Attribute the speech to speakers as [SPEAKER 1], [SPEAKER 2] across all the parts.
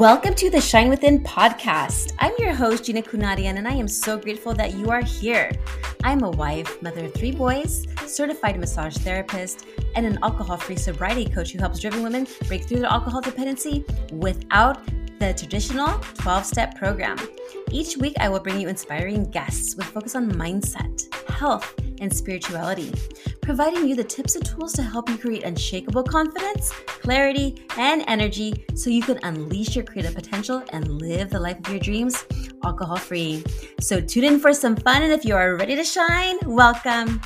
[SPEAKER 1] Welcome to the Shine Within podcast. I'm your host, Gina Kunadian, and I am so grateful that you are here. I'm a wife, mother of three boys, certified massage therapist, and an alcohol free sobriety coach who helps driven women break through their alcohol dependency without the traditional 12 step program. Each week, I will bring you inspiring guests with focus on mindset, health, and spirituality, providing you the tips and tools to help you create unshakable confidence, clarity, and energy so you can unleash your creative potential and live the life of your dreams alcohol free. So tune in for some fun, and if you are ready to shine, welcome.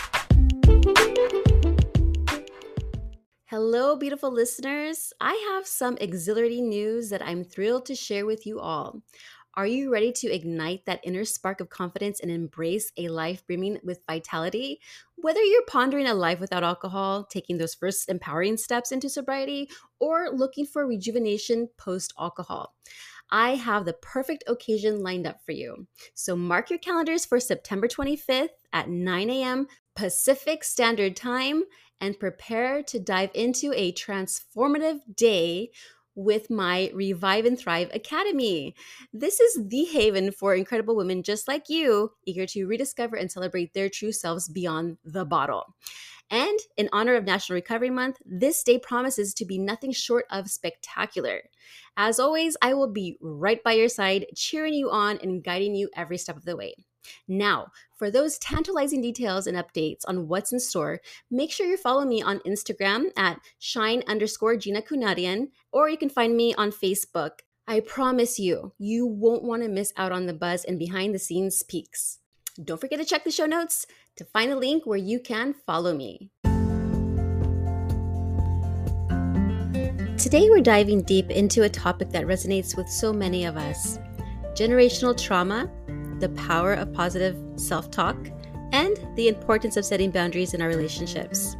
[SPEAKER 1] Hello, beautiful listeners. I have some exhilarating news that I'm thrilled to share with you all. Are you ready to ignite that inner spark of confidence and embrace a life brimming with vitality? Whether you're pondering a life without alcohol, taking those first empowering steps into sobriety, or looking for rejuvenation post alcohol. I have the perfect occasion lined up for you. So mark your calendars for September 25th at 9 a.m. Pacific Standard Time and prepare to dive into a transformative day with my Revive and Thrive Academy. This is the haven for incredible women just like you, eager to rediscover and celebrate their true selves beyond the bottle. And in honor of National Recovery Month, this day promises to be nothing short of spectacular. As always, I will be right by your side, cheering you on and guiding you every step of the way. Now, for those tantalizing details and updates on what's in store, make sure you follow me on Instagram at shine underscore Gina Kunadian, or you can find me on Facebook. I promise you, you won't want to miss out on the buzz and behind the scenes peaks. Don't forget to check the show notes to find a link where you can follow me. Today, we're diving deep into a topic that resonates with so many of us generational trauma the power of positive self talk, and the importance of setting boundaries in our relationships.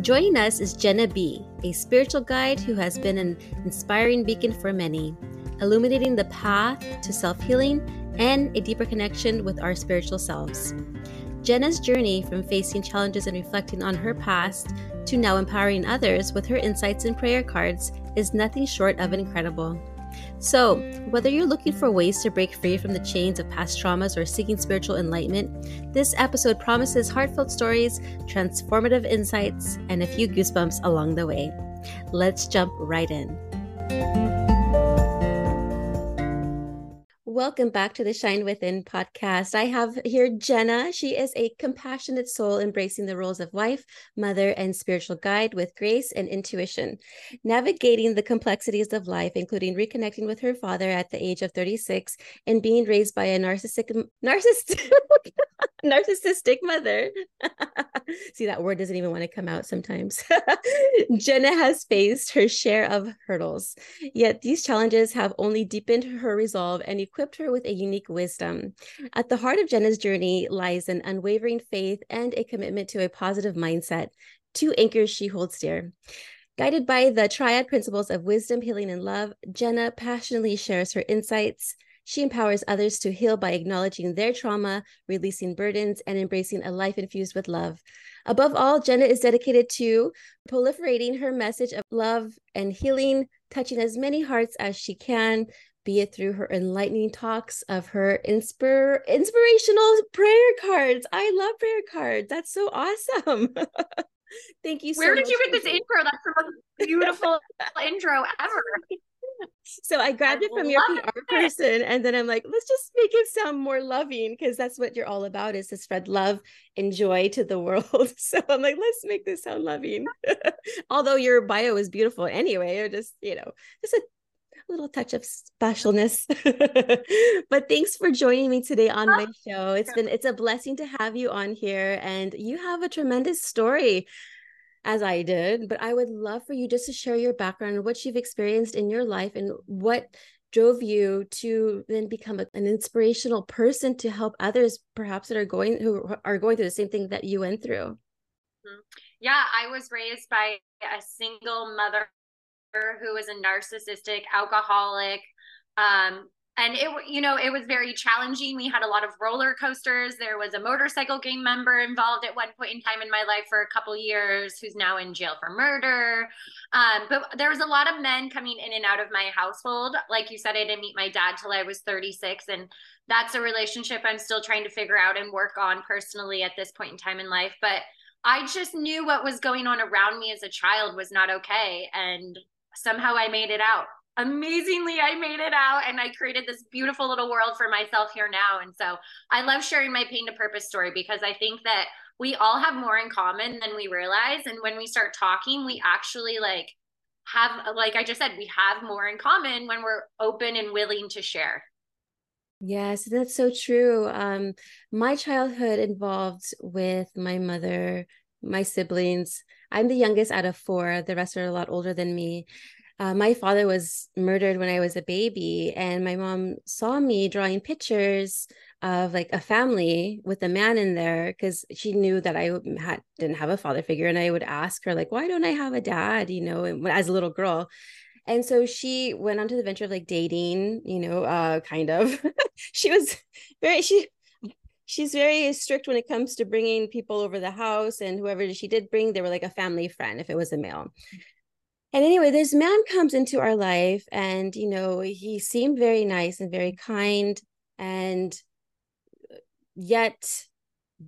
[SPEAKER 1] Joining us is Jenna B., a spiritual guide who has been an inspiring beacon for many, illuminating the path to self healing and a deeper connection with our spiritual selves. Jenna's journey from facing challenges and reflecting on her past to now empowering others with her insights and prayer cards is nothing short of incredible. So, whether you're looking for ways to break free from the chains of past traumas or seeking spiritual enlightenment, this episode promises heartfelt stories, transformative insights, and a few goosebumps along the way. Let's jump right in. Welcome back to the Shine Within podcast. I have here Jenna. She is a compassionate soul embracing the roles of wife, mother, and spiritual guide with grace and intuition, navigating the complexities of life, including reconnecting with her father at the age of 36 and being raised by a narcissistic narcissist narcissistic mother. See, that word doesn't even want to come out sometimes. Jenna has faced her share of hurdles, yet these challenges have only deepened her resolve and equipped her with a unique wisdom. At the heart of Jenna's journey lies an unwavering faith and a commitment to a positive mindset, two anchors she holds dear. Guided by the triad principles of wisdom, healing, and love, Jenna passionately shares her insights, she empowers others to heal by acknowledging their trauma, releasing burdens, and embracing a life infused with love. Above all, Jenna is dedicated to proliferating her message of love and healing, touching as many hearts as she can, be it through her enlightening talks of her inspir- inspirational prayer cards. I love prayer cards. That's so awesome. Thank you so much.
[SPEAKER 2] Where did you get this intro? That's the most beautiful intro ever
[SPEAKER 1] so I grabbed I it from your PR it. person, and then I'm like, let's just make it sound more loving because that's what you're all about is to spread love and joy to the world. So I'm like, let's make this sound loving. Although your bio is beautiful anyway, or just you know, just a little touch of specialness. but thanks for joining me today on my show. It's been it's a blessing to have you on here, and you have a tremendous story as I did, but I would love for you just to share your background, what you've experienced in your life, and what drove you to then become a, an inspirational person to help others, perhaps that are going who are going through the same thing that you went through.
[SPEAKER 2] Mm-hmm. Yeah, I was raised by a single mother who was a narcissistic alcoholic. Um, and it you know it was very challenging. We had a lot of roller coasters. There was a motorcycle gang member involved at one point in time in my life for a couple years who's now in jail for murder. Um, but there was a lot of men coming in and out of my household. Like you said i didn't meet my dad till i was 36 and that's a relationship i'm still trying to figure out and work on personally at this point in time in life. But i just knew what was going on around me as a child was not okay. And somehow i made it out amazingly I made it out and I created this beautiful little world for myself here now. And so I love sharing my pain to purpose story because I think that we all have more in common than we realize. And when we start talking, we actually like have, like I just said, we have more in common when we're open and willing to share.
[SPEAKER 1] Yes, that's so true. Um, my childhood involved with my mother, my siblings. I'm the youngest out of four. The rest are a lot older than me uh, my father was murdered when I was a baby, and my mom saw me drawing pictures of like a family with a man in there because she knew that I had didn't have a father figure, and I would ask her like, "Why don't I have a dad?" You know, as a little girl. And so she went on to the venture of like dating, you know, uh, kind of. she was very she she's very strict when it comes to bringing people over the house and whoever she did bring they were like a family friend if it was a male. And anyway this man comes into our life and you know he seemed very nice and very kind and uh, yet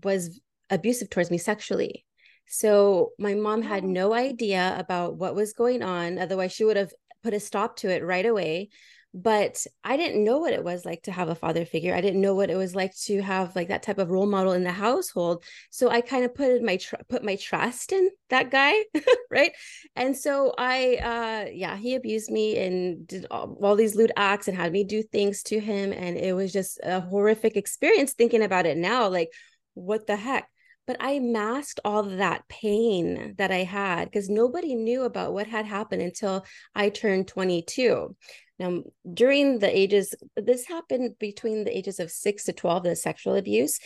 [SPEAKER 1] was abusive towards me sexually. So my mom had oh. no idea about what was going on otherwise she would have put a stop to it right away but i didn't know what it was like to have a father figure. I didn't know what it was like to have like that type of role model in the household. So i kind of put my tr- put my trust in that guy right? And so i uh yeah he abused me and did all, all these lewd acts and had me do things to him. And it was just a horrific experience thinking about it now like what the heck but I masked all that pain that I had because nobody knew about what had happened until I turned 22. Now, during the ages, this happened between the ages of six to 12, the sexual abuse,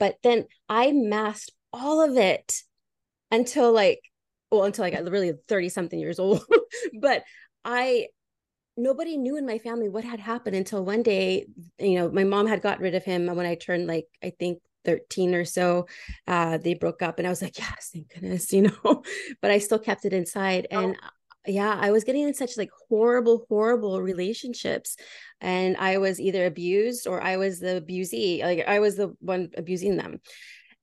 [SPEAKER 1] but then I masked all of it until like, well, until I got really 30 something years old. but I, nobody knew in my family what had happened until one day, you know, my mom had got rid of him And when I turned like, I think 13 or so uh they broke up and i was like yes thank goodness you know? But i still kept it inside and oh. yeah i was getting in such like horrible horrible relationships and i was either abused or i was the abusee like i was the one abusing them.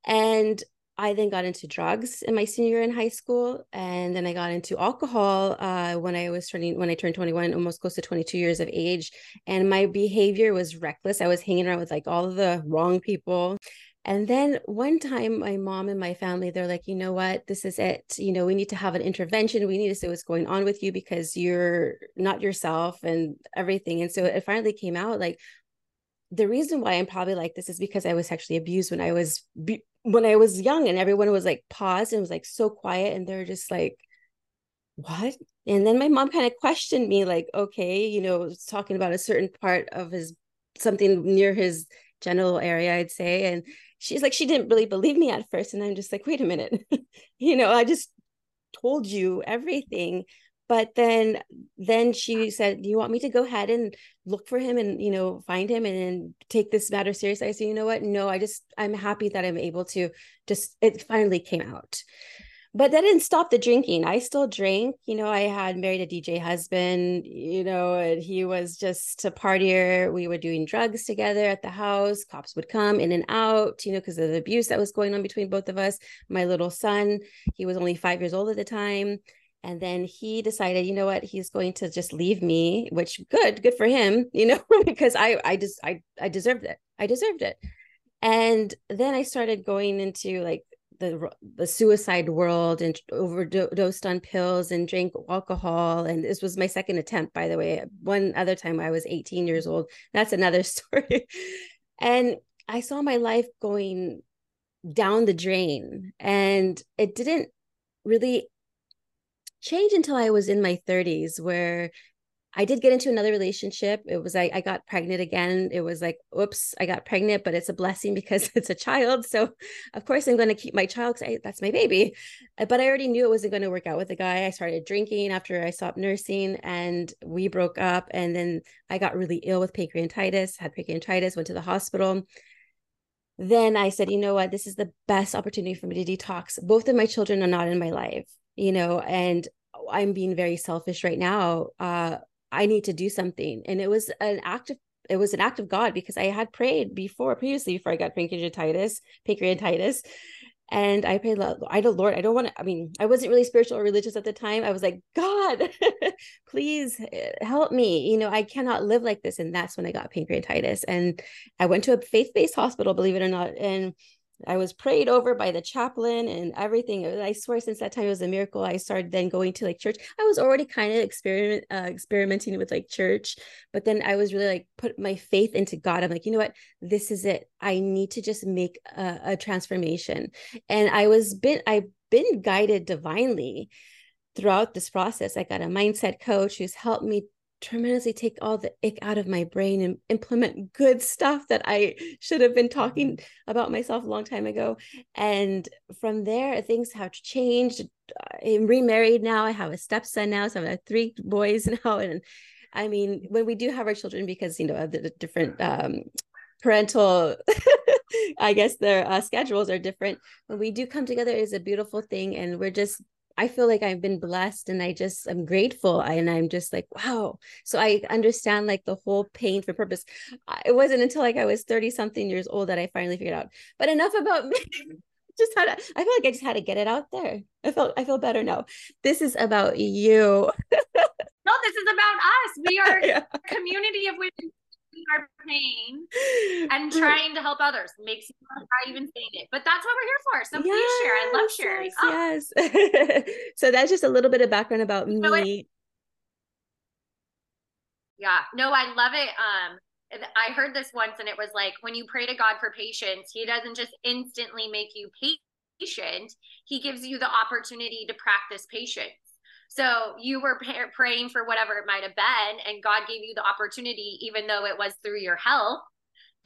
[SPEAKER 1] And i then got into drugs in my senior year in high school and then i got into alcohol uh, when i was turning when i turned 21 almost close to 22 years of age and my behavior was reckless. I was hanging around with like all of the wrong people and then one time, my mom and my family, they're like, you know what? This is it. You know, we need to have an intervention. We need to see what's going on with you because you're not yourself and everything. And so it finally came out like, the reason why I'm probably like this is because I was sexually abused when I was when I was young, and everyone was like paused and was like so quiet, and they're just like, "What?" And then my mom kind of questioned me, like, "Okay, you know, talking about a certain part of his something near his genital area, I'd say," and she's like she didn't really believe me at first. And i'm just like wait a minute. You know i just told you everything. But then then she said do you want me to go ahead and look for him and you know find him and, and take this matter seriously i said you know what? No i just i'm happy that i'm able to. Just it finally came out but that didn't stop the drinking. I still drank. You know, I had married a DJ husband, you know, and he was just a partier. We were doing drugs together at the house. Cops would come in and out, you know, because of the abuse that was going on between both of us. My little son, he was only five years old at the time. And then he decided, you know what, he's going to just leave me, which good, good for him, you know, because I I just I I deserved it. I deserved it. And then I started going into like the the suicide world and overdosed on pills and drank alcohol. And this was my second attempt by the way. One other time i was 18 years old. That's another story. And i saw my life going down the drain and it didn't really change until i was in my 30s where I did get into another relationship. It was I, I got pregnant again. It was like, oops, I got pregnant, but it's a blessing because it's a child. So of course I'm going to keep my child because that's my baby. Uh, but I already knew it wasn't going to work out with the guy. I started drinking after I stopped nursing and we broke up. And then I got really ill with pancreatitis, had pancreatitis, went to the hospital. Then I said, you know what? This is the best opportunity for me to detox. Both of my children are not in my life, you know, and I'm being very selfish right now. Uh, I need to do something. And it was an act of it was an act of God because I had prayed before previously before I got pancreatitis, pancreatitis. And I prayed, I don't, Lord, I don't want to. I mean, I wasn't really spiritual or religious at the time. I was like, God, please eh, help me. You know, I cannot live like this. And that's when I got pancreatitis. And I went to a faith based hospital, believe it or not. And I was prayed over by the chaplain and everything. I swear, since that time it was a miracle. I started then going to like church. I was already kind of experiment uh, experimenting with like church, but then I was really like put my faith into God. I'm like, you know what, this is it. I need to just make a, a transformation. And I was been I've been guided divinely throughout this process. I got a mindset coach who's helped me tremendously take all the ick out of my brain and implement good stuff that I should have been talking about myself a long time ago. And from there, things have changed. I'm remarried now. I have a stepson now. So I have three boys now. And I mean, when we do have our children, because, you know, the different um, parental i guess their uh, schedules are different when we do come together is a beautiful thing and we're just I feel like I've been blessed and I just I'm grateful. And I'm just like, wow. So I understand like the whole pain for purpose. It wasn't until like I was 30 something years old that I finally figured out. But enough about me. Mm-hmm. just had to, I feel like I just had to get it out there. I felt I feel better now. This is about you.
[SPEAKER 2] no, this is about us. We are yeah. a community of women our pain and trying to help others makes me cry even saying it. But that's what we're here for. So please share. I love sharing.
[SPEAKER 1] Yes. Oh. yes. so that's just a little bit of background about you me.
[SPEAKER 2] Yeah. No, I love it. Um, I heard this once and it was like when you pray to God for patience, he doesn't just instantly make you patient, he gives you the opportunity to practice patience. So you were praying for whatever it might have been, and God gave you the opportunity, even though it was through your health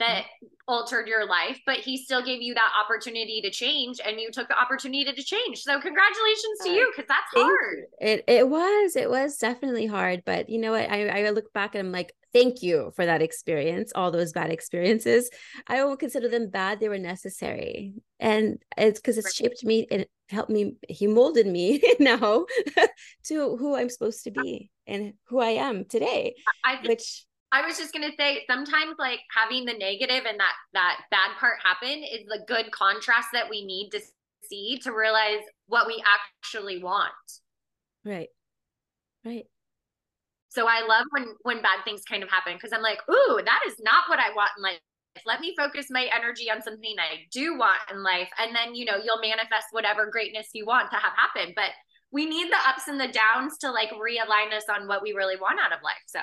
[SPEAKER 2] that mm-hmm. altered your life, but He still gave you that opportunity to change, and you took the opportunity to change. So congratulations to you, because that's hard.
[SPEAKER 1] It it was it was definitely hard, but you know what? I I look back and I'm like, thank you for that experience, all those bad experiences. I won't consider them bad; they were necessary, and it's because it shaped me and helped me. He molded me now to who I'm supposed to be and who I am today. I, which
[SPEAKER 2] I was just gonna say, sometimes like having the negative and that that bad part happen is the good contrast that we need to see to realize what we actually want.
[SPEAKER 1] Right. Right.
[SPEAKER 2] So I love when when bad things kind of happen because I'm like, ooh, that is not what I want in life. Let me focus my energy on something I do want in life. And then, you know, you'll manifest whatever greatness you want to have happen. But we need the ups and the downs to like realign us on what we really want out of life. So,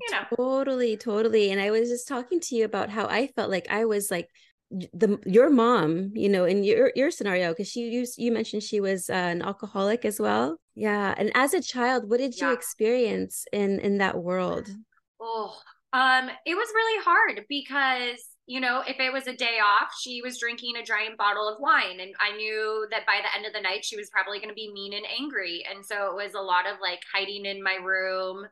[SPEAKER 2] you know.
[SPEAKER 1] Totally, totally. And I was just talking to you about how I felt like I was like the your mom you know in your your scenario because she you, you mentioned she was uh, an alcoholic as well yeah and as a child what did yeah. you experience in in that world
[SPEAKER 2] oh um it was really hard because you know if it was a day off she was drinking a giant bottle of wine and i knew that by the end of the night she was probably going to be mean and angry and so it was a lot of like hiding in my room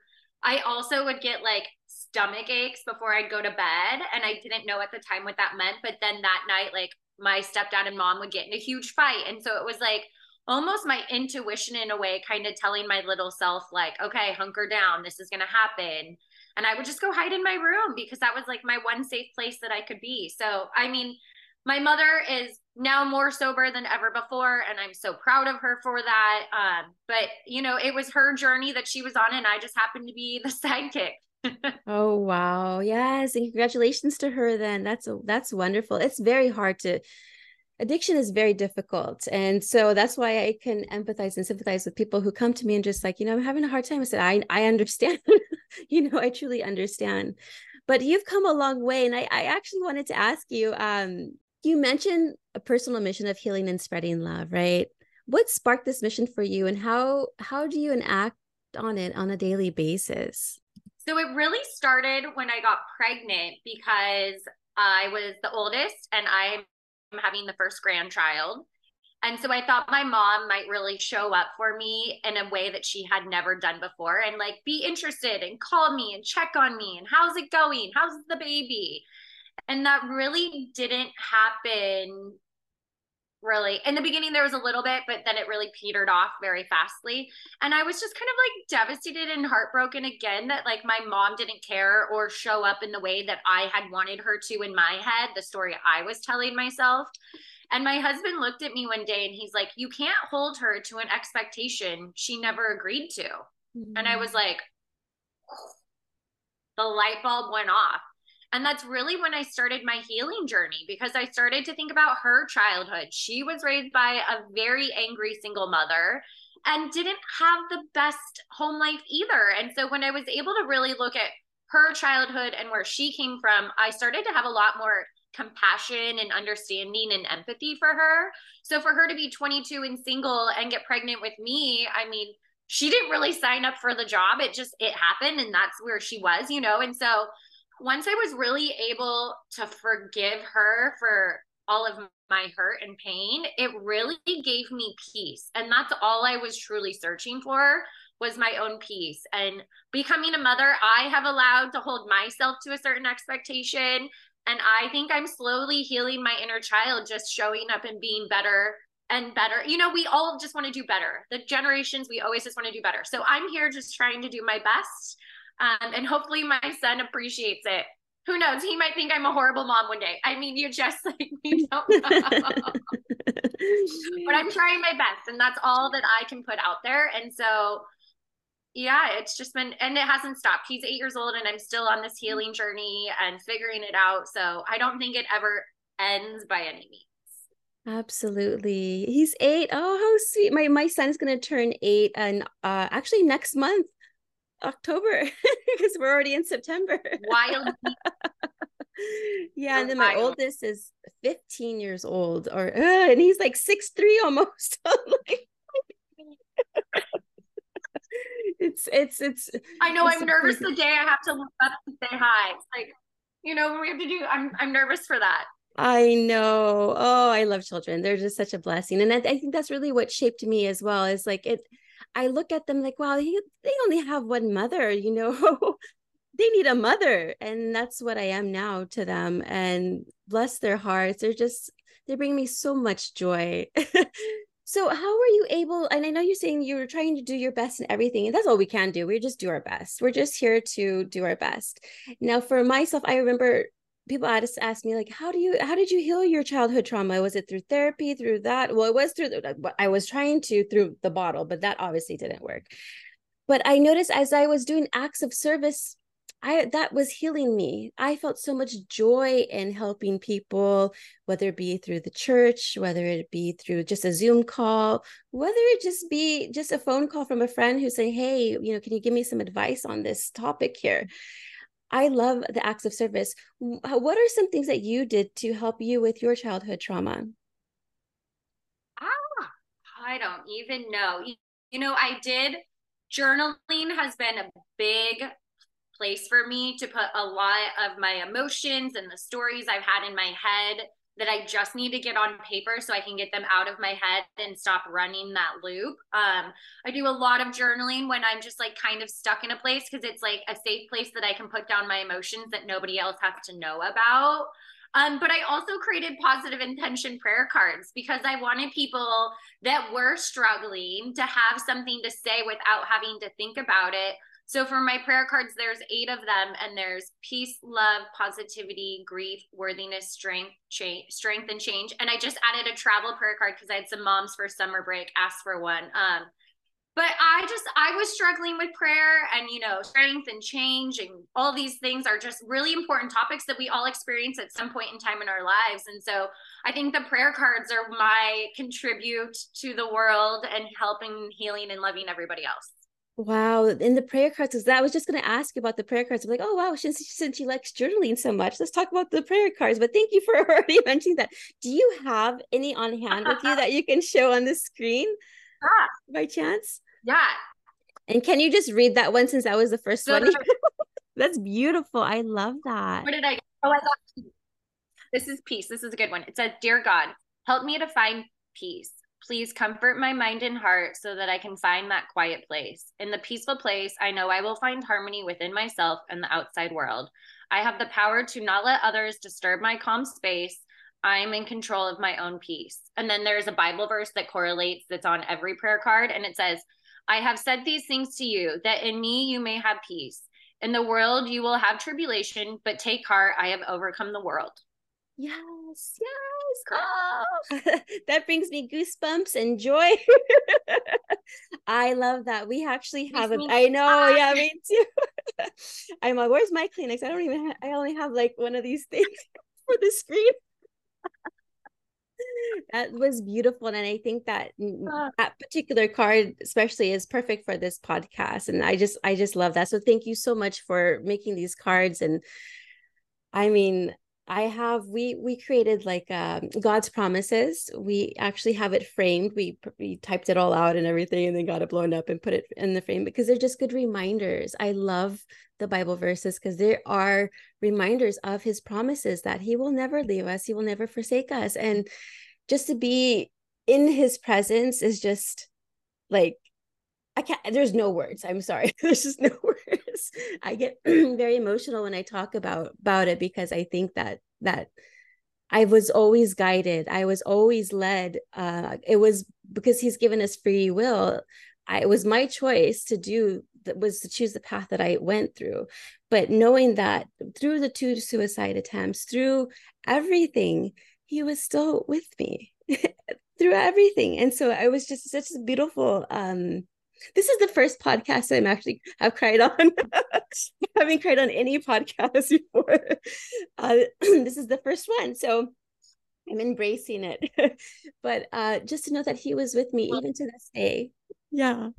[SPEAKER 2] i also would get like stomach aches before I'd go to bed. And I didn't know at the time what that meant. But then that night, like my stepdad and mom would get in a huge fight. And so it was like almost my intuition in a way, kind of telling my little self, like, okay, hunker down, this is going to happen. And I would just go hide in my room because that was like my one safe place that I could be. So, I mean, my mother is now more sober than ever before and i'm so proud of her for that. Um, but you know it was her journey that she was on and i just happened to be the sidekick.
[SPEAKER 1] Oh wow. Yes and congratulations to her then. That's a, that's wonderful. It's very hard to addiction is very difficult and so that's why i can empathize and sympathize with people who come to me and just like you know i'm having a hard time. I said i i understand you know i truly understand. But you've come a long way and i i actually wanted to ask you um you mentioned a personal mission of healing and spreading love right? What sparked this mission for you and how how do you enact on it on a daily basis?
[SPEAKER 2] So it really started when I got pregnant because I was the oldest and I'm having the first grandchild. And so I thought my mom might really show up for me in a way that she had never done before and like be interested and call me and check on me and how's it going? How's the baby? And that really didn't happen really in the beginning there was a little bit but then it really petered off very fastly and i was just kind of like devastated and heartbroken again that like my mom didn't care or show up in the way that i had wanted her to in my head the story i was telling myself and my husband looked at me one day and he's like you can't hold her to an expectation she never agreed to mm-hmm. and i was like the light bulb went off and that's really when I started my healing journey because I started to think about her childhood. She was raised by a very angry single mother and didn't have the best home life either. And so when I was able to really look at her childhood and where she came from, I started to have a lot more compassion and understanding and empathy for her. So for her to be 22 and single and get pregnant with me, I mean, she didn't really sign up for the job. It just it happened and that's where she was, you know. And so once I was really able to forgive her for all of my hurt and pain, it really gave me peace. And that's all I was truly searching for was my own peace. And becoming a mother, I have allowed to hold myself to a certain expectation. And I think I'm slowly healing my inner child, just showing up and being better and better. You know, we all just want to do better. The generations, we always just want to do better. So I'm here just trying to do my best um, and hopefully my son appreciates it. Who knows? He might think I'm a horrible mom one day. I mean, you just like we don't know. but I'm trying my best, and that's all that I can put out there. And so, yeah, it's just been, and it hasn't stopped. He's eight years old, and I'm still on this healing journey and figuring it out. So I don't think it ever ends by any means.
[SPEAKER 1] Absolutely. He's eight. Oh, how sweet. My my son's gonna turn eight and uh actually next month. October because we're already in September.
[SPEAKER 2] Wild.
[SPEAKER 1] yeah, and then my oldest is 15 years old, or uh, and he's like six three almost. it's it's it's.
[SPEAKER 2] I know. It's I'm nervous the day I have to look up and say hi. It's like, you know, we have to do. I'm I'm nervous for that.
[SPEAKER 1] I know. Oh, I love children. They're just such a blessing, and I, I think that's really what shaped me as well. Is like it I look at them like, wow, he, they only have one mother, you know, they need a mother. And that's what I am now to them. And bless their hearts. They're just, they bring me so much joy. so how were you able, and I know you're saying you were trying to do your best in everything, and that's all we can do. We just do our best. We're just here to do our best. Now, for myself, I remember people ask, ask me like how do you how did you heal your childhood trauma was it through therapy through that well it was through the, i was trying to through the bottle but that obviously didn't work but i noticed as i was doing acts of service i that was healing me i felt so much joy in helping people whether it be through the church whether it be through just a zoom call whether it just be just a phone call from a friend who saying hey you know can you give me some advice on this topic here I love the acts of service. What are some things that you did to help you with your childhood trauma?
[SPEAKER 2] Ah, I don't even know. You know, I did journaling has been a big place for me to put a lot of my emotions and the stories I've had in my head that I just need to get on paper so I can get them out of my head and stop running that loop. Um, I do a lot of journaling when I'm just like kind of stuck in a place because it's like a safe place that I can put down my emotions that nobody else has to know about. Um, but I also created positive intention prayer cards because I wanted people that were struggling to have something to say without having to think about it so for my prayer cards, there's eight of them, and there's peace, love, positivity, grief, worthiness, strength, change, strength, and change. And I just added a travel prayer card because I had some moms for summer break ask for one. Um, but I just I was struggling with prayer and you know strength and change and all these things are just really important topics that we all experience at some point in time in our lives. And so I think the prayer cards are my contribute to the world and helping healing and loving everybody else.
[SPEAKER 1] Wow. In the prayer cards, because I was just going to ask you about the prayer cards. I'm like, oh, wow, since, since she likes journaling so much, let's talk about the prayer cards. But thank you for already mentioning that. Do you have any on hand with you that you can show on the screen
[SPEAKER 2] yeah.
[SPEAKER 1] by chance?
[SPEAKER 2] Yeah.
[SPEAKER 1] And can you just read that one since that was the first so one? That's beautiful. I love that.
[SPEAKER 2] What did I? Oh, I got this is peace. This is a good one. It says, Dear God, help me to find peace. Please comfort my mind and heart so that I can find that quiet place. In the peaceful place, I know I will find harmony within myself and the outside world. I have the power to not let others disturb my calm space. I'm in control of my own peace. And then there's a Bible verse that correlates that's on every prayer card. And it says, I have said these things to you that in me you may have peace. In the world you will have tribulation, but take heart, I have overcome the world.
[SPEAKER 1] Yes, yes. Oh, that brings me goosebumps and joy. I love that. We actually have it. I know. Yeah, me too. I'm like, where's my Kleenex? I don't even. Ha- I only have like one of these things for the screen. that was beautiful, and I think that uh. that particular card, especially, is perfect for this podcast. And I just, I just love that. So thank you so much for making these cards and. I mean, I have we we created like um, God's promises. We actually have it framed. We we typed it all out and everything, and then got it blown up and put it in the frame because they're just good reminders. I love the Bible verses because there are reminders of His promises that He will never leave us, He will never forsake us, and just to be in His presence is just like I can't. There's no words. I'm sorry. There's just no words. I get very emotional when I talk about about it because I think that that I was always guided. I was always led. Uh, it was because He's given us free will. I, it was my choice to do that was to choose the path that I went through. But knowing that through the two suicide attempts, through everything, He was still with me through everything. And so I was just such a beautiful um this is the first podcast I'm actually have cried on. I haven't cried on any podcast before. Uh, this is the first one, so I'm embracing it. but uh, just to know that he was with me well, even to this day. Yeah.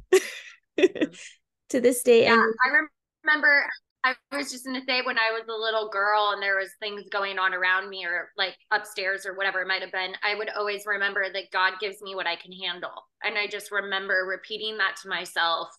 [SPEAKER 1] to this day.
[SPEAKER 2] Yeah, and- I remember I was just gonna say when I was a little girl and there was things going on around me or like upstairs or whatever it might have been, I would always remember that God gives me what I can handle. And I just remember repeating that to myself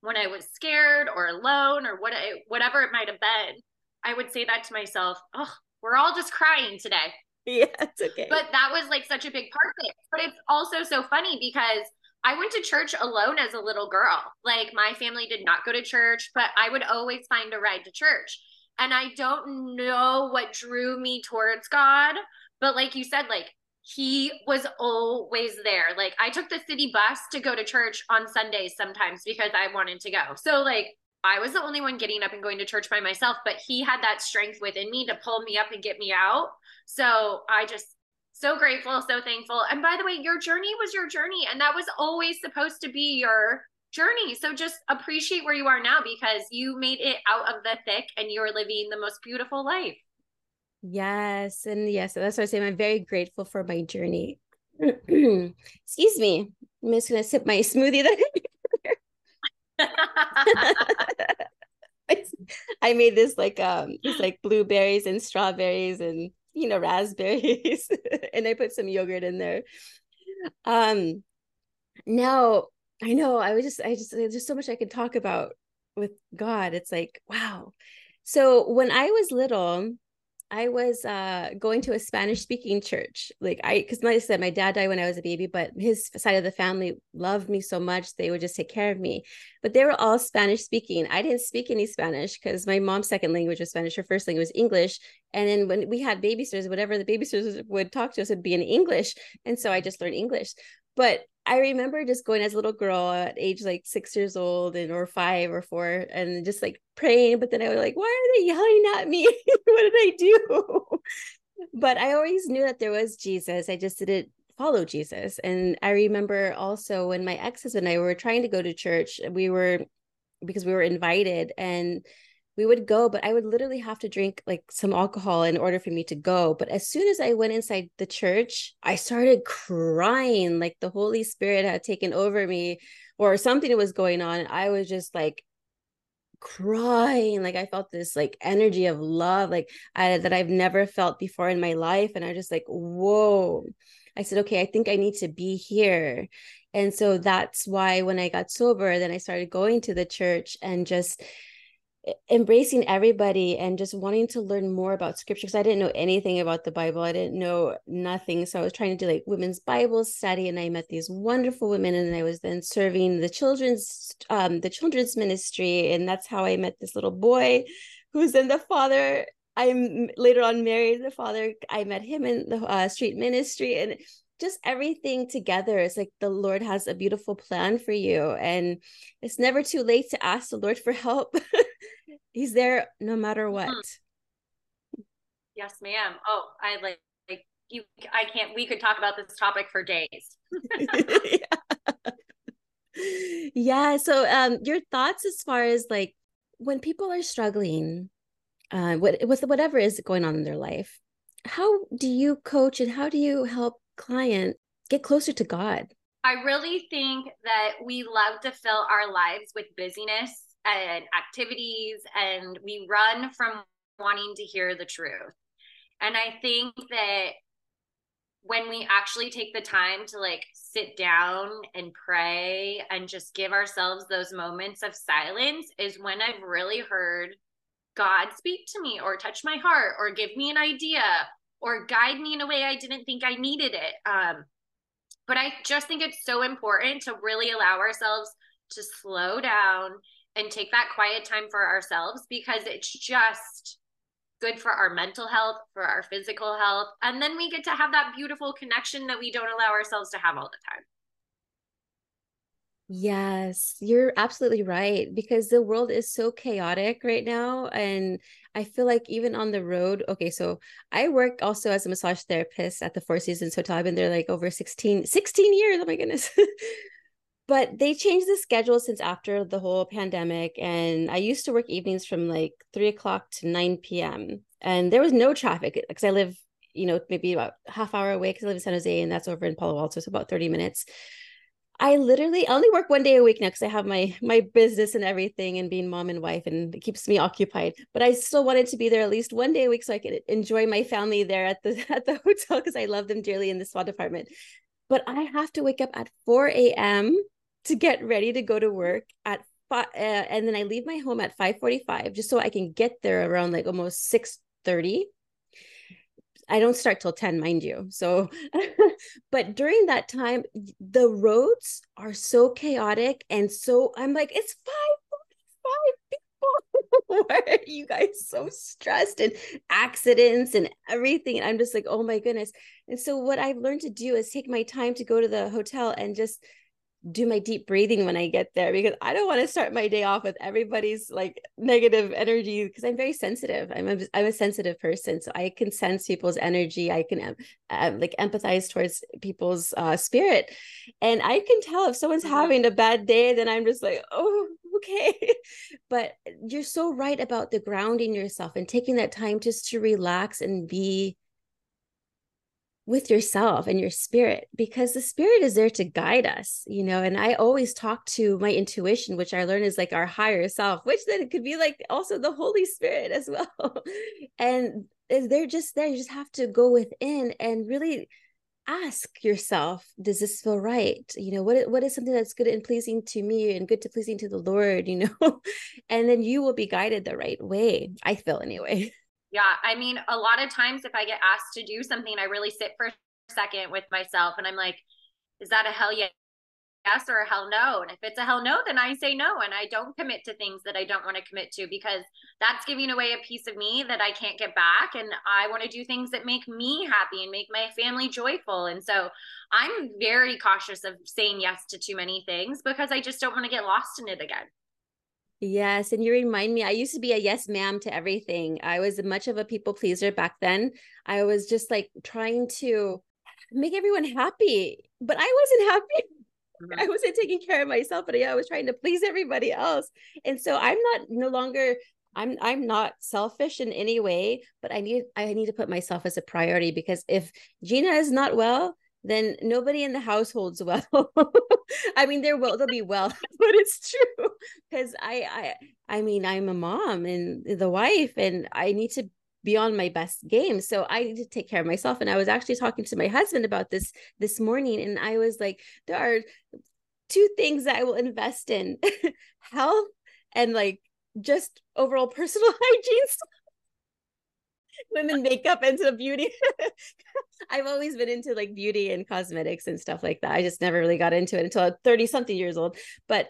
[SPEAKER 2] when I was scared or alone or what whatever it might have been. I would say that to myself, oh, we're all just crying today.
[SPEAKER 1] Yeah, it's okay.
[SPEAKER 2] But that was like such a big part of it. But it's also so funny because I went to church alone as a little girl. Like my family did not go to church, but I would always find a ride to church. And I don't know what drew me towards God, but like you said, like he was always there. Like I took the city bus to go to church on Sundays sometimes because I wanted to go. So like I was the only one getting up and going to church by myself, but he had that strength within me to pull me up and get me out. So I just so grateful, so thankful. And by the way, your journey was your journey, and that was always supposed to be your journey. So just appreciate where you are now because you made it out of the thick and you're living the most beautiful life.
[SPEAKER 1] Yes. And yes, that's what I say. I'm very grateful for my journey. Excuse me. I'm just gonna sip my smoothie that I made this like um it's like blueberries and strawberries and you know, raspberries and I put some yogurt in there. Um now I know I was just I just there's so much I could talk about with God. It's like, wow. So when I was little, I was uh, going to a Spanish speaking church. Like I, because like I said, my dad died when I was a baby, but his side of the family loved me so much they would just take care of me. But they were all Spanish speaking. I didn't speak any Spanish because my mom's second language was Spanish. Her first language was English. And then when we had babysitters, whatever the babysitters would talk to us would be in English, and so I just learned English. But I remember just going as a little girl at age like six years old and or five or four and just like praying. But then I was like, why are they yelling at me? what did I do? but I always knew that there was Jesus. I just didn't follow Jesus. And I remember also when my ex-husband and I were trying to go to church, we were because we were invited and we would go, but I would literally have to drink like some alcohol in order for me to go. But as soon as I went inside the church, I started crying like the Holy Spirit had taken over me or something was going on. And I was just like crying like i felt this like energy of love like I, that i've never felt before in my life and i was just like whoa i said okay i think i need to be here and so that's why when i got sober then i started going to the church and just embracing everybody and just wanting to learn more about scripture because I didn't know anything about the Bible. I didn't know nothing. So I was trying to do like women's Bible study and I met these wonderful women and I was then serving the children's um the children's ministry and that's how I met this little boy who's then the father I'm later on married the father I met him in the uh, street ministry and just everything together it's like the lord has a beautiful plan for you and it's never too late to ask the lord for help he's there no matter what mm-hmm.
[SPEAKER 2] yes ma'am oh i like like you i can't we could talk about this topic for days
[SPEAKER 1] yeah. yeah so um your thoughts as far as like when people are struggling uh what with whatever is going on in their life how do you coach and how do you help client get closer to god
[SPEAKER 2] i really think that we love to fill our lives with busyness and activities and we run from wanting to hear the truth and i think that when we actually take the time to like sit down and pray and just give ourselves those moments of silence is when I've really heard God speak to me or touch my heart or give me an idea or guide me in a way I didn't think I needed it. Um, but I just think it's so important to really allow ourselves to slow down and take that quiet time for ourselves because it's just good for our mental health, for our physical health. And then we get to have that beautiful connection that we don't allow ourselves to have all the time.
[SPEAKER 1] Yes, you're absolutely right because the world is so chaotic right now. And I feel like even on the road, okay, so I work also as a massage therapist at the Four Seasons Hotel. I've been there like over 16, 16 years. Oh my goodness. but they changed the schedule since after the whole pandemic. And I used to work evenings from like three o'clock to 9 p.m. And there was no traffic because I live, you know, maybe about half hour away because I live in San Jose and that's over in Palo Alto. So about 30 minutes. I literally I only work one day a week now because I have my my business and everything and being mom and wife and it keeps me occupied. But I still wanted to be there at least one day a week so I could enjoy my family there at the at the hotel because I love them dearly in the spa department. But I have to wake up at 4 a.m. to get ready to go to work at five, uh, and then I leave my home at 5:45 just so I can get there around like almost 6:30 I don't start till 10, mind you. So, but during that time, the roads are so chaotic. And so I'm like, it's 545 people. Why are you guys so stressed and accidents and everything? And I'm just like, oh my goodness. And so, what I've learned to do is take my time to go to the hotel and just do my deep breathing when I get there because I don't want to start my day off with everybody's like negative energy because I'm very sensitive. I'm a, I'm a sensitive person, so I can sense people's energy. I can um, like empathize towards people's uh, spirit, and I can tell if someone's mm-hmm. having a bad day. Then I'm just like, oh, okay. but you're so right about the grounding yourself and taking that time just to relax and be with yourself and your spirit because the spirit is there to guide us you know and i always talk to my intuition which i learn is like our higher self which then could be like also the holy spirit as well. And they're just there you just have to go within and really ask yourself does this feel right? You know what what is something that's good and pleasing to me and good to pleasing to the lord? You know? And then you will be guided the right way i feel anyway
[SPEAKER 2] Yeah. I mean, a lot of times if I get asked to do something, I really sit for a second with myself and I'm like, is that a hell yes or a hell no? And if it's a hell no, then I say no and I don't commit to things that I don't want to commit to because that's giving away a piece of me that I can't get back. And I want to do things that make me happy and make my family joyful. And so I'm very cautious of saying yes to too many things because I just don't want to get lost in it again.
[SPEAKER 1] Yes, and you remind me, I used to be a yes ma'am to everything. I was much of a people pleaser back then. I was just like trying to make everyone happy, but I wasn't happy. Mm-hmm. I wasn't taking care of myself, but yeah, I was trying to please everybody else. And so I'm not no longer I'm I'm not selfish in any way, but I need I need to put myself as a priority because if Gina is not well, then nobody in the household's well. I mean, there will they'll be well, but it's true because I I I mean I'm a mom and the wife, and I need to be on my best game. So I need to take care of myself. And I was actually talking to my husband about this this morning, and I was like, there are two things that I will invest in: health and like just overall personal hygiene stuff. Women makeup into beauty. I've always been into like beauty and cosmetics and stuff like that. I just never really got into it until 30 something years old. But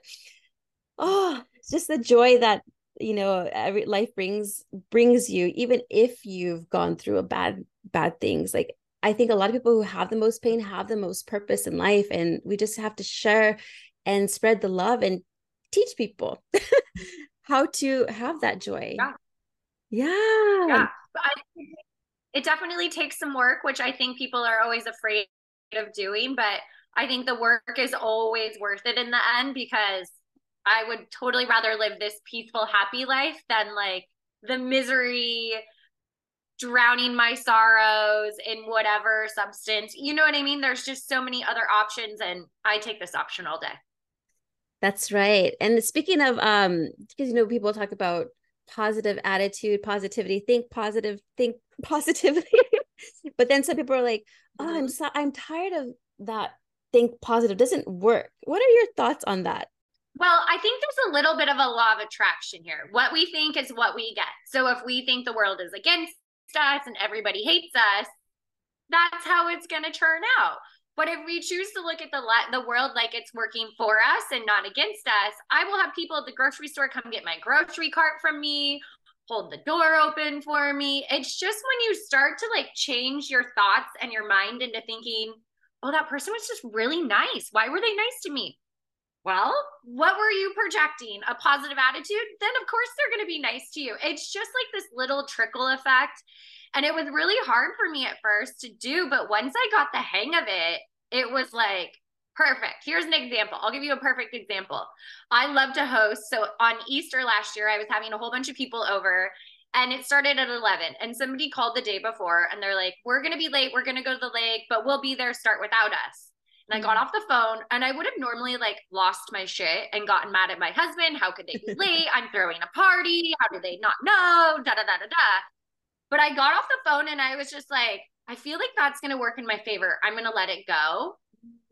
[SPEAKER 1] oh, it's just the joy that you know every life brings brings you even if you've gone through a bad bad things like i think a lot of people who have the most pain have the most purpose in life and we just have to share and spread the love and teach people how to have that joy yeah yeah,
[SPEAKER 2] yeah. I, it definitely takes some work, which I think people are always afraid of doing. But I think the work is always worth it in the end because I would totally rather live this peaceful, happy life than like the misery, drowning my sorrows in whatever substance. You know what I mean? There's just so many other options, and I take this option all day.
[SPEAKER 1] That's right. And speaking of, um, because you know, people talk about positive attitude, positivity, think positive, think positively. but then some people are like, "Oh, I'm mm-hmm. so I'm tired of that think positive doesn't work." What are your thoughts on that?
[SPEAKER 2] Well, I think there's a little bit of a law of attraction here. What we think is what we get. So if we think the world is against us and everybody hates us, that's how it's going to turn out. But if we choose to look at the the world like it's working for us and not against us, I will have people at the grocery store come get my grocery cart from me, hold the door open for me. It's just when you start to like change your thoughts and your mind into thinking, "Oh, that person was just really nice. Why were they nice to me?" Well, what were you projecting? A positive attitude? Then of course they're going to be nice to you. It's just like this little trickle effect and it was really hard for me at first to do, but once I got the hang of it, it was like perfect. Here's an example. I'll give you a perfect example. I love to host. So on Easter last year, I was having a whole bunch of people over and it started at 11 and somebody called the day before and they're like we're going to be late we're going to go to the lake but we'll be there start without us and I got mm-hmm. off the phone and I would have normally like lost my shit and gotten mad at my husband. How could they be late? I'm throwing a party. How do they not know? Da da da da da. But I got off the phone and I was just like, I feel like that's going to work in my favor. I'm going to let it go.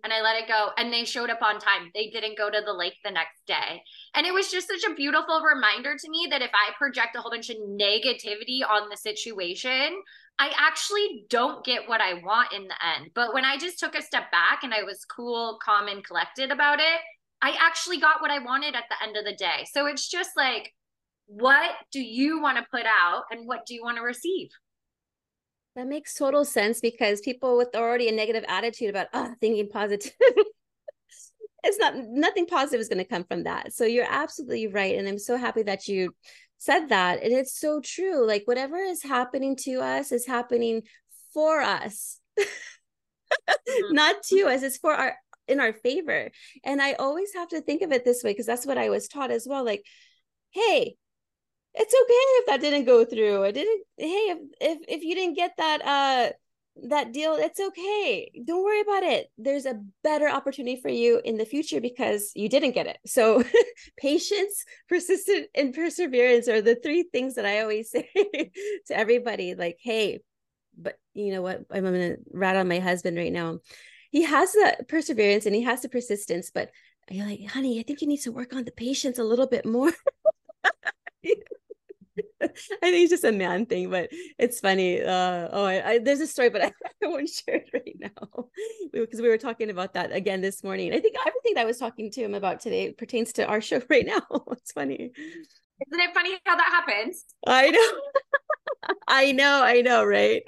[SPEAKER 2] And I let it go. And they showed up on time. They didn't go to the lake the next day. And it was just such a beautiful reminder to me that if I project a whole bunch of negativity on the situation, I actually don't get what I want in the end. But when I just took a step back and I was cool, calm, and collected about it, I actually got what I wanted at the end of the day. So it's just like, what do you want to put out and what do you want to receive?
[SPEAKER 1] That makes total sense because people with already a negative attitude about oh, thinking positive, it's not nothing positive is going to come from that. So you're absolutely right, and I'm so happy that you said that, and it's so true. Like whatever is happening to us is happening for us, mm-hmm. not to us. It's for our in our favor. And I always have to think of it this way because that's what I was taught as well. Like, hey, it's okay if that didn't go through. It didn't. Hey, if if if you didn't get that uh that deal, it's okay. Don't worry about it. There's a better opportunity for you in the future because you didn't get it. So, patience, persistent, and perseverance are the three things that I always say to everybody. Like, hey, but you know what? I'm gonna rat on my husband right now. He has the perseverance and he has the persistence, but you're like, honey, I think you need to work on the patience a little bit more. I think it's just a man thing, but it's funny. Uh, oh, I, I, there's a story, but I, I won't share it right now because we were talking about that again this morning. I think everything that I was talking to him about today pertains to our show right now. it's funny.
[SPEAKER 2] Isn't it funny how that happens?
[SPEAKER 1] I know. I know, I know, right?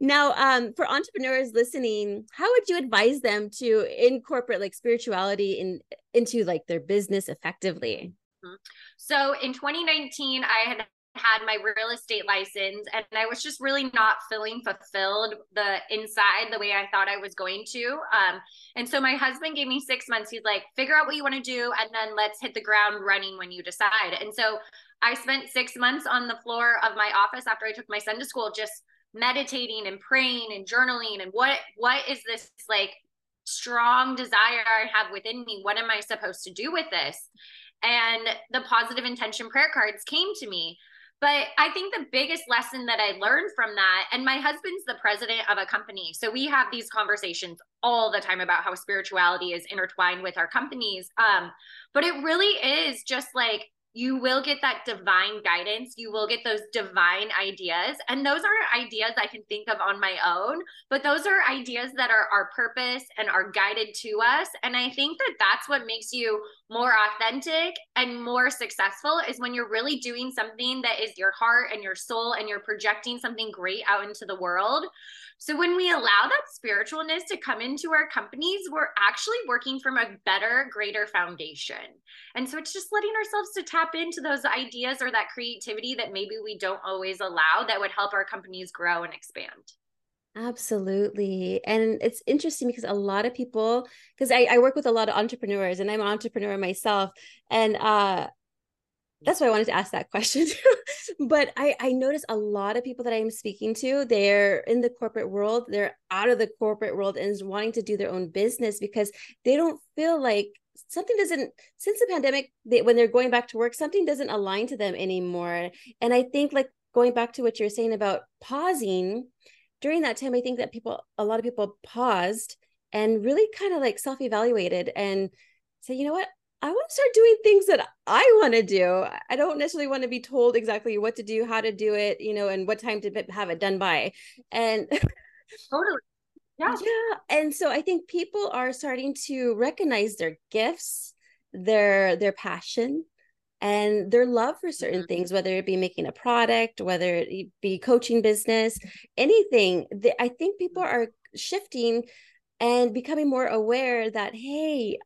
[SPEAKER 1] now, um, for entrepreneurs listening, how would you advise them to incorporate like spirituality in into like their business effectively?
[SPEAKER 2] Mm-hmm. So in 2019, I had had my real estate license and I was just really not feeling fulfilled the inside the way I thought I was going to. Um, and so my husband gave me six months. He's like, figure out what you want to do and then let's hit the ground running when you decide. And so I spent six months on the floor of my office after I took my son to school, just meditating and praying and journaling and what what is this like strong desire I have within me? What am I supposed to do with this? And the positive intention prayer cards came to me. But I think the biggest lesson that I learned from that, and my husband's the president of a company. So we have these conversations all the time about how spirituality is intertwined with our companies. Um, but it really is just like you will get that divine guidance. You will get those divine ideas. And those are ideas I can think of on my own, but those are ideas that are our purpose and are guided to us. And I think that that's what makes you more authentic and more successful is when you're really doing something that is your heart and your soul and you're projecting something great out into the world. So when we allow that spiritualness to come into our companies, we're actually working from a better, greater foundation. And so it's just letting ourselves to tap into those ideas or that creativity that maybe we don't always allow that would help our companies grow and expand.
[SPEAKER 1] Absolutely. And it's interesting because a lot of people, because I, I work with a lot of entrepreneurs and I'm an entrepreneur myself. And uh that's why I wanted to ask that question. but I, I notice a lot of people that I'm speaking to, they're in the corporate world, they're out of the corporate world and wanting to do their own business because they don't feel like something doesn't since the pandemic they, when they're going back to work something doesn't align to them anymore and i think like going back to what you're saying about pausing during that time i think that people a lot of people paused and really kind of like self-evaluated and say you know what I want to start doing things that I want to do. I don't necessarily want to be told exactly what to do, how to do it, you know, and what time to have it done by. And
[SPEAKER 2] totally. Yeah.
[SPEAKER 1] Yeah. And so I think people are starting to recognize their gifts, their their passion, and their love for certain mm-hmm. things, whether it be making a product, whether it be coaching business, anything. I think people mm-hmm. are shifting and becoming more aware that hey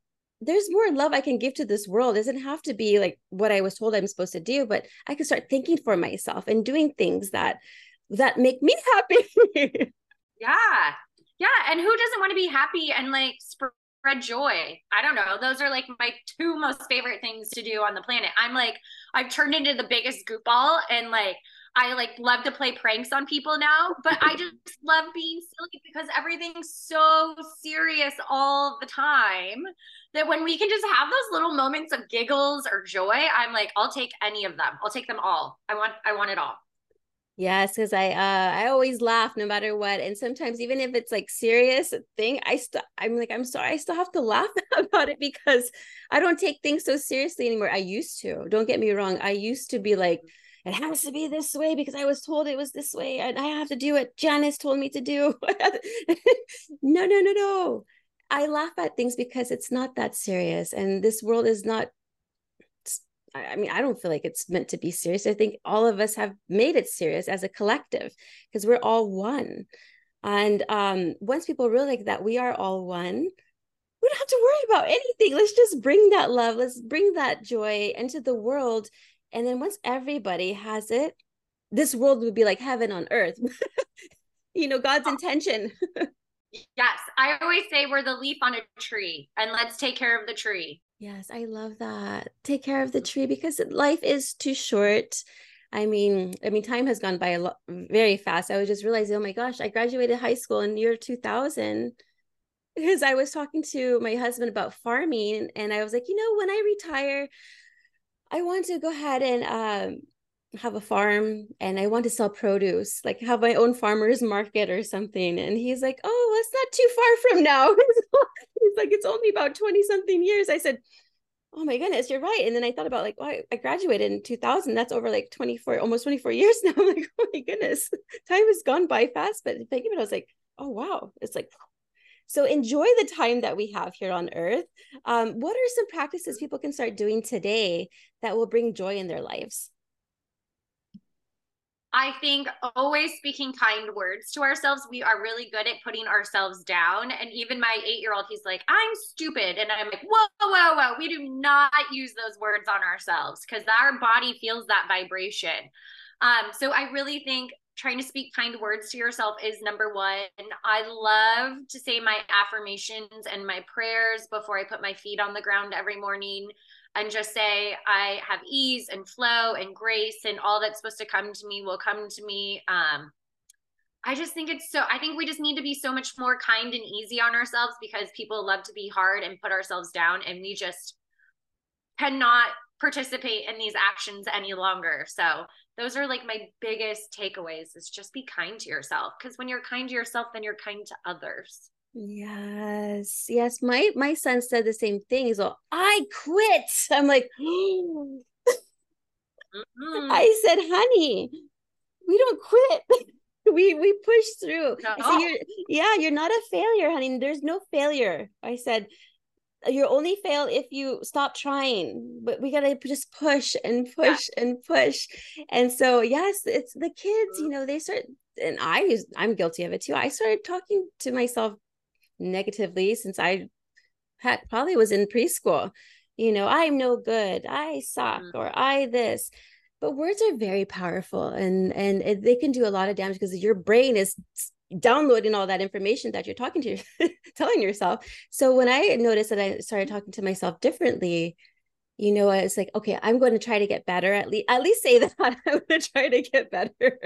[SPEAKER 1] there's more love I can give to this world. It doesn't have to be like what I was told I'm supposed to do, but I can start thinking for myself and doing things that that make me happy.
[SPEAKER 2] yeah. Yeah. And who doesn't want to be happy and like spread joy? I don't know. Those are like my two most favorite things to do on the planet. I'm like, I've turned into the biggest goopball and like I like love to play pranks on people now, but I just love being silly because everything's so serious all the time that when we can just have those little moments of giggles or joy, I'm like, I'll take any of them. I'll take them all. I want I want it all.
[SPEAKER 1] Yes, because I uh I always laugh no matter what. And sometimes even if it's like serious thing, I still I'm like, I'm sorry, I still have to laugh about it because I don't take things so seriously anymore. I used to. Don't get me wrong. I used to be like, it has to be this way because I was told it was this way and I have to do what Janice told me to do. no, no, no, no. I laugh at things because it's not that serious. And this world is not, I mean, I don't feel like it's meant to be serious. I think all of us have made it serious as a collective because we're all one. And um, once people realize that we are all one, we don't have to worry about anything. Let's just bring that love, let's bring that joy into the world and then once everybody has it, this world would be like heaven on earth. you know, God's oh. intention.
[SPEAKER 2] yes. I always say we're the leaf on a tree and let's take care of the tree.
[SPEAKER 1] Yes, I love that. Take care of the tree because life is too short. I mean, I mean, time has gone by a lot very fast. I was just realizing, oh my gosh, I graduated high school in year 2000 because I was talking to my husband about farming and I was like, you know, when I retire, I want to go ahead and um, have a farm and I want to sell produce, like have my own farmer's market or something. And he's like, Oh, it's not too far from now. he's like, It's only about 20 something years. I said, Oh my goodness, you're right. And then I thought about like, well, I graduated in 2000. That's over like 24, almost 24 years now. I'm like, oh my goodness, time has gone by fast. But thinking about it, I was like, oh wow, it's like so enjoy the time that we have here on earth. Um, what are some practices people can start doing today that will bring joy in their lives?
[SPEAKER 2] I think always speaking kind words to ourselves. We are really good at putting ourselves down. And even my eight year old, he's like, I'm stupid. And I'm like, whoa, whoa, whoa. We do not use those words on ourselves because our body feels that vibration. Um, so I really think trying to speak kind words to yourself is number one. I love to say my affirmations and my prayers before I put my feet on the ground every morning and just say, I have ease and flow and grace, and all that's supposed to come to me will come to me. Um, I just think it's so, I think we just need to be so much more kind and easy on ourselves because people love to be hard and put ourselves down, and we just cannot participate in these actions any longer. So those are like my biggest takeaways is just be kind to yourself because when you're kind to yourself then you're kind to others.
[SPEAKER 1] Yes. Yes, my my son said the same thing. He's like, "I quit." I'm like, mm-hmm. I said, honey, we don't quit. we we push through. No. I said, you're, yeah, you're not a failure, honey. There's no failure. I said, you only fail if you stop trying but we gotta just push and push yeah. and push and so yes it's the kids you mm-hmm. know they start and i i'm guilty of it too i started talking to myself negatively since i had probably was in preschool you know i'm no good i suck mm-hmm. or i this but words are very powerful and and they can do a lot of damage because your brain is downloading all that information that you're talking to telling yourself so when i noticed that i started talking to myself differently you know I was like okay i'm going to try to get better at least at least say that i'm going to try to get better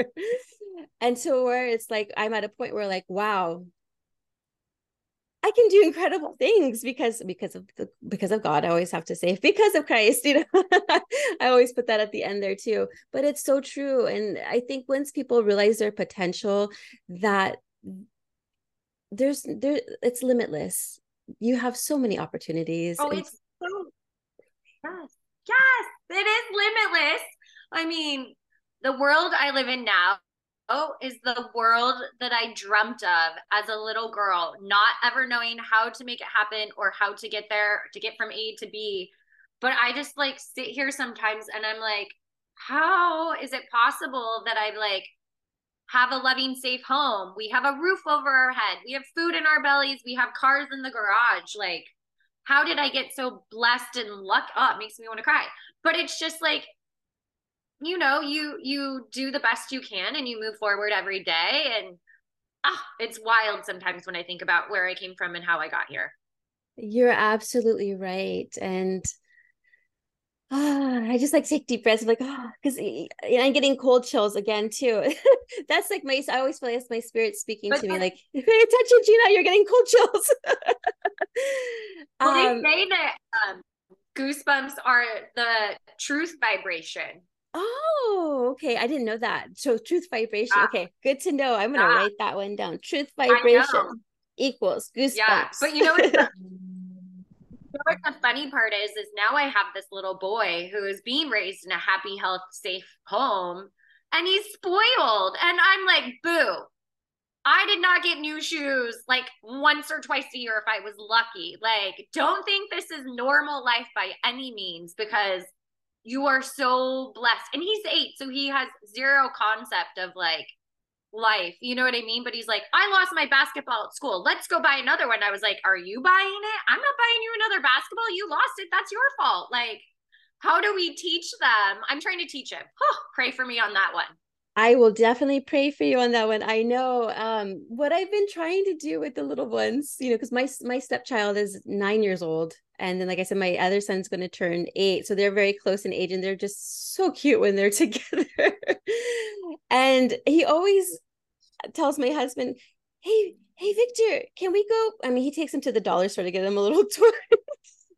[SPEAKER 1] and so where it's like i'm at a point where like wow I can do incredible things because because of the, because of God. I always have to say because of Christ. You know, I always put that at the end there too. But it's so true, and I think once people realize their potential, that there's there it's limitless. You have so many opportunities.
[SPEAKER 2] Oh, it's so yes, yes, it is limitless. I mean, the world I live in now is the world that I dreamt of as a little girl, not ever knowing how to make it happen or how to get there to get from A to B. But I just like sit here sometimes and I'm like, how is it possible that I like have a loving, safe home? We have a roof over our head, we have food in our bellies, we have cars in the garage. Like, how did I get so blessed and luck? Oh, it makes me want to cry. But it's just like you know you you do the best you can and you move forward every day and ah, it's wild sometimes when i think about where i came from and how i got here
[SPEAKER 1] you're absolutely right and oh, I just like take deep breaths, like oh, because I'm getting cold chills again too. that's like my. I always feel like it's my spirit speaking but to me, like pay attention, Gina. You're getting cold chills.
[SPEAKER 2] well, um, they say that um, goosebumps are the truth vibration.
[SPEAKER 1] Oh, okay. I didn't know that. So truth vibration. Yeah. Okay, good to know. I'm gonna yeah. write that one down. Truth vibration equals goosebumps. Yeah,
[SPEAKER 2] but you know know what the funny part is? Is now I have this little boy who is being raised in a happy, health, safe home, and he's spoiled, and I'm like, boo. I did not get new shoes like once or twice a year if I was lucky. Like, don't think this is normal life by any means because you are so blessed. And he's eight, so he has zero concept of like life. You know what I mean? But he's like, I lost my basketball at school. Let's go buy another one. I was like, Are you buying it? I'm not buying you another basketball. You lost it. That's your fault. Like, how do we teach them? I'm trying to teach him. Oh, pray for me on that one.
[SPEAKER 1] I will definitely pray for you on that one. I know um, what I've been trying to do with the little ones, you know, because my my stepchild is nine years old, and then like I said, my other son's going to turn eight, so they're very close in age, and they're just so cute when they're together. and he always tells my husband, "Hey, hey, Victor, can we go?" I mean, he takes him to the dollar store to get him a little toy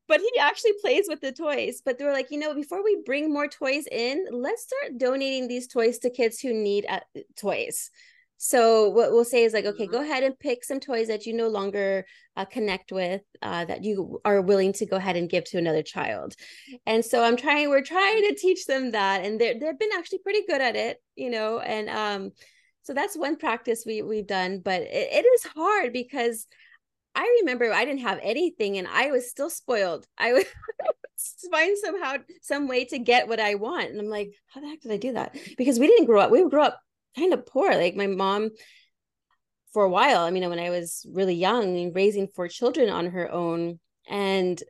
[SPEAKER 1] but he actually plays with the toys. But they were like, you know, before we bring more toys in, let's start donating these toys to kids who need uh, toys. So what we'll say is like, okay, mm-hmm. go ahead and pick some toys that you no longer uh, connect with, uh, that you are willing to go ahead and give to another child. And so I'm trying, we're trying to teach them that, and they're they've been actually pretty good at it, you know. And um, so that's one practice we we've done, but it, it is hard because I remember I didn't have anything and I was still spoiled. I would find somehow some way to get what I want. And I'm like, how the heck did I do that? Because we didn't grow up, we grew up kind of poor. Like my mom for a while, I mean, when I was really young and raising four children on her own and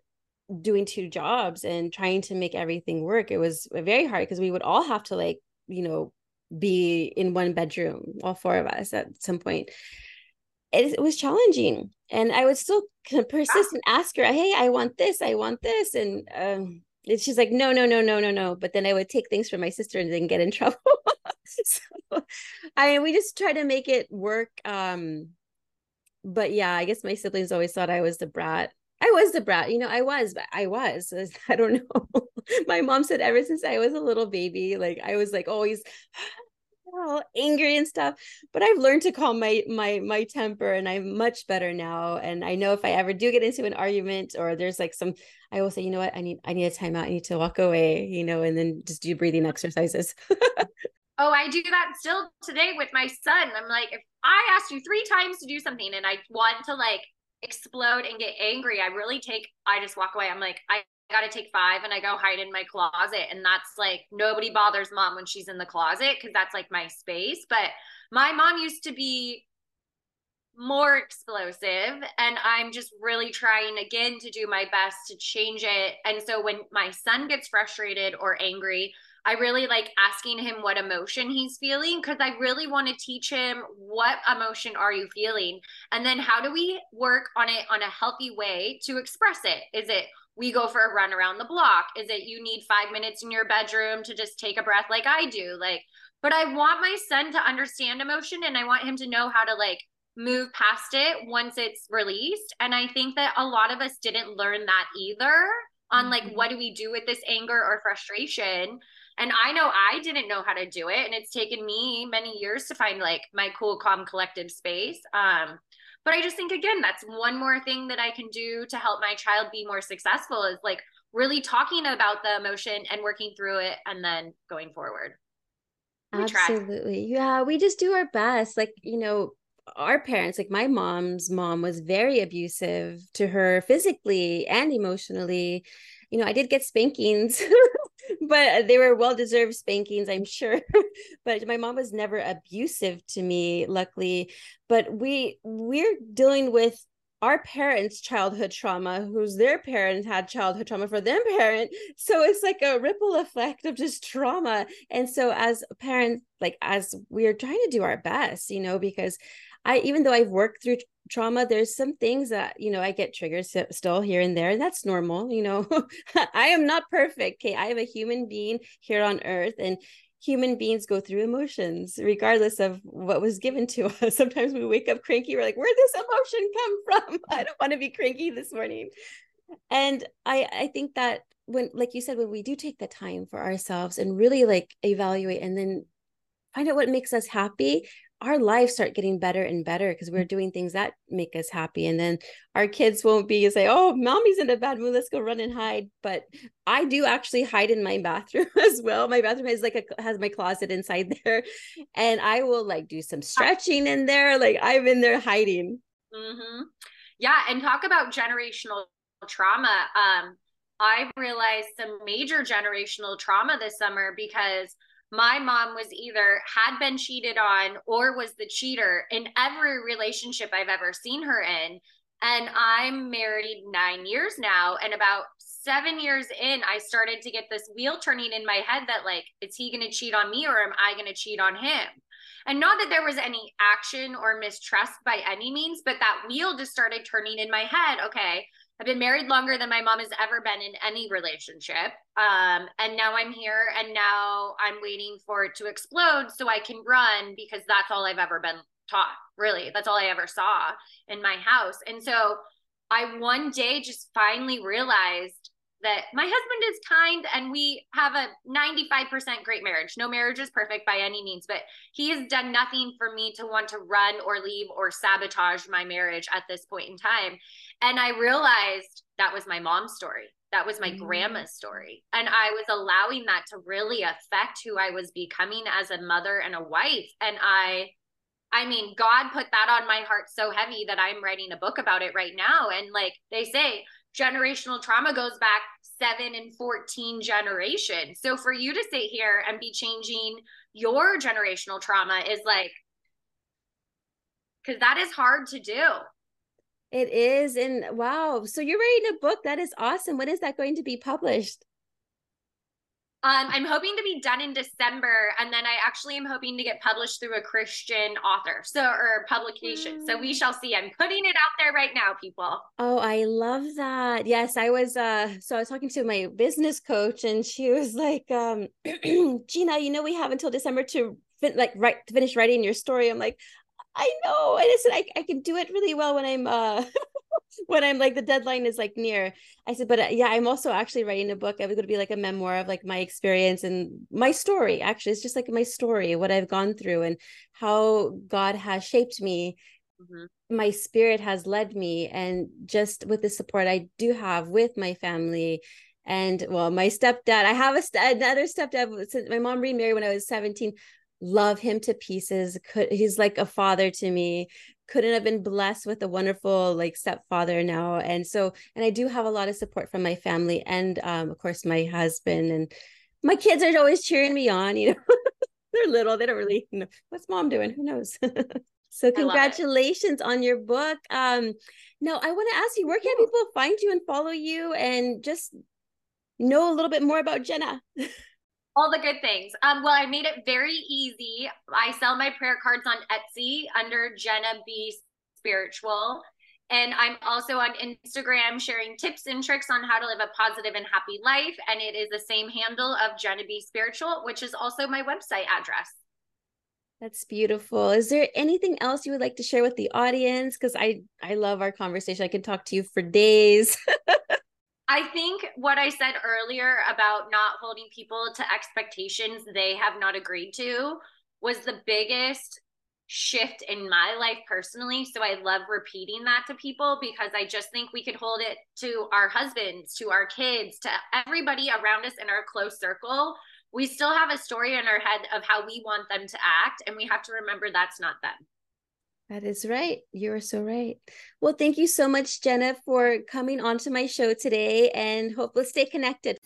[SPEAKER 1] doing two jobs and trying to make everything work, it was very hard because we would all have to like, you know, be in one bedroom, all four of us at some point it, it was challenging. And i would still persist and ask her hey i want this i want this. And um and she's like no no no no no no. But then i would take things from my sister and then get in trouble. So i mean we just try to make it work um but yeah i guess my siblings always thought i was the brat. I was the brat you know i was but i was i don't know. My mom said ever since i was a little baby like i was like always all angry and stuff but i've learned to calm my my my temper and i'm much better now and i know if i ever do get into an argument or there's like some I will say, you know what, I need I need a timeout. I need to walk away, you know, and then just do breathing exercises.
[SPEAKER 2] oh, I do that still today with my son. I'm like, if I asked you three times to do something and I want to like explode and get angry, I really take I just walk away. I'm like, I got to take five and I go hide in my closet. And that's like nobody bothers mom when she's in the closet because that's like my space. But my mom used to be more explosive and i'm just really trying again to do my best to change it and so when my son gets frustrated or angry i really like asking him what emotion he's feeling because i really want to teach him what emotion are you feeling and then how do we work on it on a healthy way to express it is it we go for a run around the block is it you need five minutes in your bedroom to just take a breath like i do like but i want my son to understand emotion and i want him to know how to like move past it once it's released. And I think that a lot of us didn't learn that either on like mm-hmm. what do we do with this anger or frustration. And I know I didn't know how to do it. And it's taken me many years to find like my cool, calm, collective space. Um, but I just think again, that's one more thing that I can do to help my child be more successful is like really talking about the emotion and working through it and then going forward.
[SPEAKER 1] We Absolutely. Try. Yeah, we just do our best. Like, you know, our parents, like my mom's mom, was very abusive to her physically and emotionally. You know, I did get spankings, but they were well deserved spankings, I'm sure. but my mom was never abusive to me, luckily. But we we're dealing with our parents' childhood trauma, whose their parents had childhood trauma for their parent. So it's like a ripple effect of just trauma. And so as parents, like as we're trying to do our best, you know, because I even though I've worked through trauma, there's some things that you know I get triggered still here and there. That's normal, you know. I am not perfect. Okay, I am a human being here on earth, and human beings go through emotions regardless of what was given to us. Sometimes we wake up cranky. We're like, where'd this emotion come from? I don't want to be cranky this morning. And I I think that when like you said when we do take the time for ourselves and really like evaluate and then find out what makes us happy our lives start getting better and better because we're mm. doing things that make us happy and then our kids won't be say oh mommy's in a bad mood let's go run and hide but i do actually hide in my bathroom as well my bathroom has like a has my closet inside there and i will like do some stretching in there like i'm in there hiding
[SPEAKER 2] mm-hmm. yeah and talk about generational trauma um i realized some major generational trauma this summer because my mom was either had been cheated on or was the cheater in every relationship I've ever seen her in. And I'm married nine years now. And about seven years in, I started to get this wheel turning in my head that, like, is he going to cheat on me or am I going to cheat on him? And not that there was any action or mistrust by any means, but that wheel just started turning in my head. Okay, I've been married longer than my mom has ever been in any relationship. Um, and now I'm here and now I'm waiting for it to explode so I can run because that's all I've ever been taught, really. That's all I ever saw in my house. And so I one day just finally realized that my husband is kind and we have a 95% great marriage. No marriage is perfect by any means, but he has done nothing for me to want to run or leave or sabotage my marriage at this point in time. And I realized that was my mom's story. That was my mm-hmm. grandma's story. And I was allowing that to really affect who I was becoming as a mother and a wife. And I, I mean, God put that on my heart so heavy that I'm writing a book about it right now. And like they say, generational trauma goes back seven and 14 generations. So for you to sit here and be changing your generational trauma is like, because that is hard to do.
[SPEAKER 1] It is. And wow. So you're writing a book. That is awesome. When is that going to be published?
[SPEAKER 2] Um, I'm hoping to be done in December, and then I actually am hoping to get published through a Christian author, so or publication. Mm. So we mm. shall see. I'm putting it out there right now, people.
[SPEAKER 1] Oh, I love that. Yes, I was. Uh, so I was talking to my business coach, and she was like, um, "Gina, you know, we have until December to fin- like write to finish writing your story." I'm like, I know. And I said, I, I can do it really well when I'm uh when I'm like the deadline is like near. I said, but uh, yeah, I'm also actually writing a book. I'm going to be like a memoir of like my experience and my story. Actually, it's just like my story, what I've gone through and how God has shaped me mm-hmm. my spirit has led me and just with the support i do have with my family and well my stepdad i have a st- another stepdad since my mom remarried when i was 17 love him to pieces could he's like a father to me couldn't have been blessed with a wonderful like stepfather now. And so and i do have a lot of support from my family and um, of course my husband and my kids are always cheering me on you know. They're little they don't really know what's mom doing? Who knows? So congratulations on your book. Um no i want to ask you where can people find you and follow you and just know a little bit more about jenna
[SPEAKER 2] all the good things. Um, well, I made it very easy. I sell my prayer cards on Etsy under Jenna B Spiritual. And I'm also on Instagram sharing tips and tricks on how to live a positive and happy life. And it is the same handle of Jenna B Spiritual, which is also my website address.
[SPEAKER 1] That's beautiful. Is there anything else you would like to share with the audience? Because I I love our conversation. I can talk to you for days.
[SPEAKER 2] I think what I said earlier about not holding people to expectations they have not agreed to was the biggest shift in my life personally. So I love repeating that to people because I just think we could hold it to our husbands, to our kids, to everybody around us in our close circle. We still have a story in our head of how we want them to act, and we have to remember that's not them.
[SPEAKER 1] That is right. You're so right. Well, thank you so much, Jenna, for coming onto my show today and hope we'll stay connected.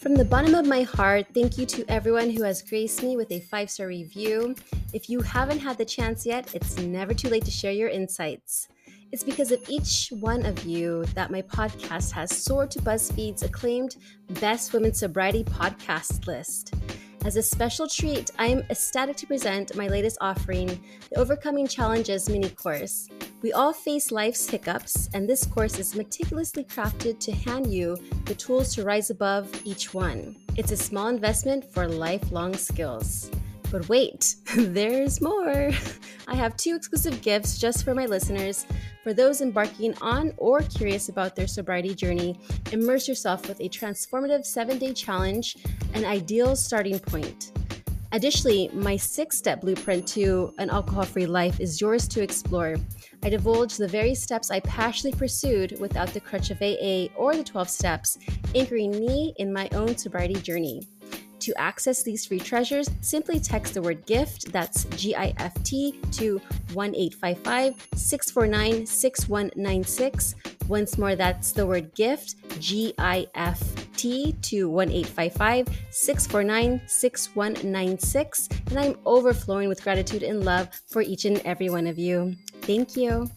[SPEAKER 1] From the bottom of my heart, thank you to everyone who has graced me with a five star review. If you haven't had the chance yet, it's never too late to share your insights. It's because of each one of you that my podcast has soared to BuzzFeed's acclaimed Best Women Sobriety podcast list. As a special treat, I am ecstatic to present my latest offering, the Overcoming Challenges mini course. We all face life's hiccups, and this course is meticulously crafted to hand you the tools to rise above each one. It's a small investment for lifelong skills. But wait, there's more. I have two exclusive gifts just for my listeners. For those embarking on or curious about their sobriety journey, immerse yourself with a transformative seven day challenge, an ideal starting point. Additionally, my six step blueprint to an alcohol free life is yours to explore. I divulge the very steps I passionately pursued without the crutch of AA or the 12 steps, anchoring me in my own sobriety journey. To access these free treasures, simply text the word GIFT, that's G I F T, to 1 855 649 6196. Once more, that's the word GIFT, G I F T, to 1 855 649 6196. And I'm overflowing with gratitude and love for each and every one of you. Thank you.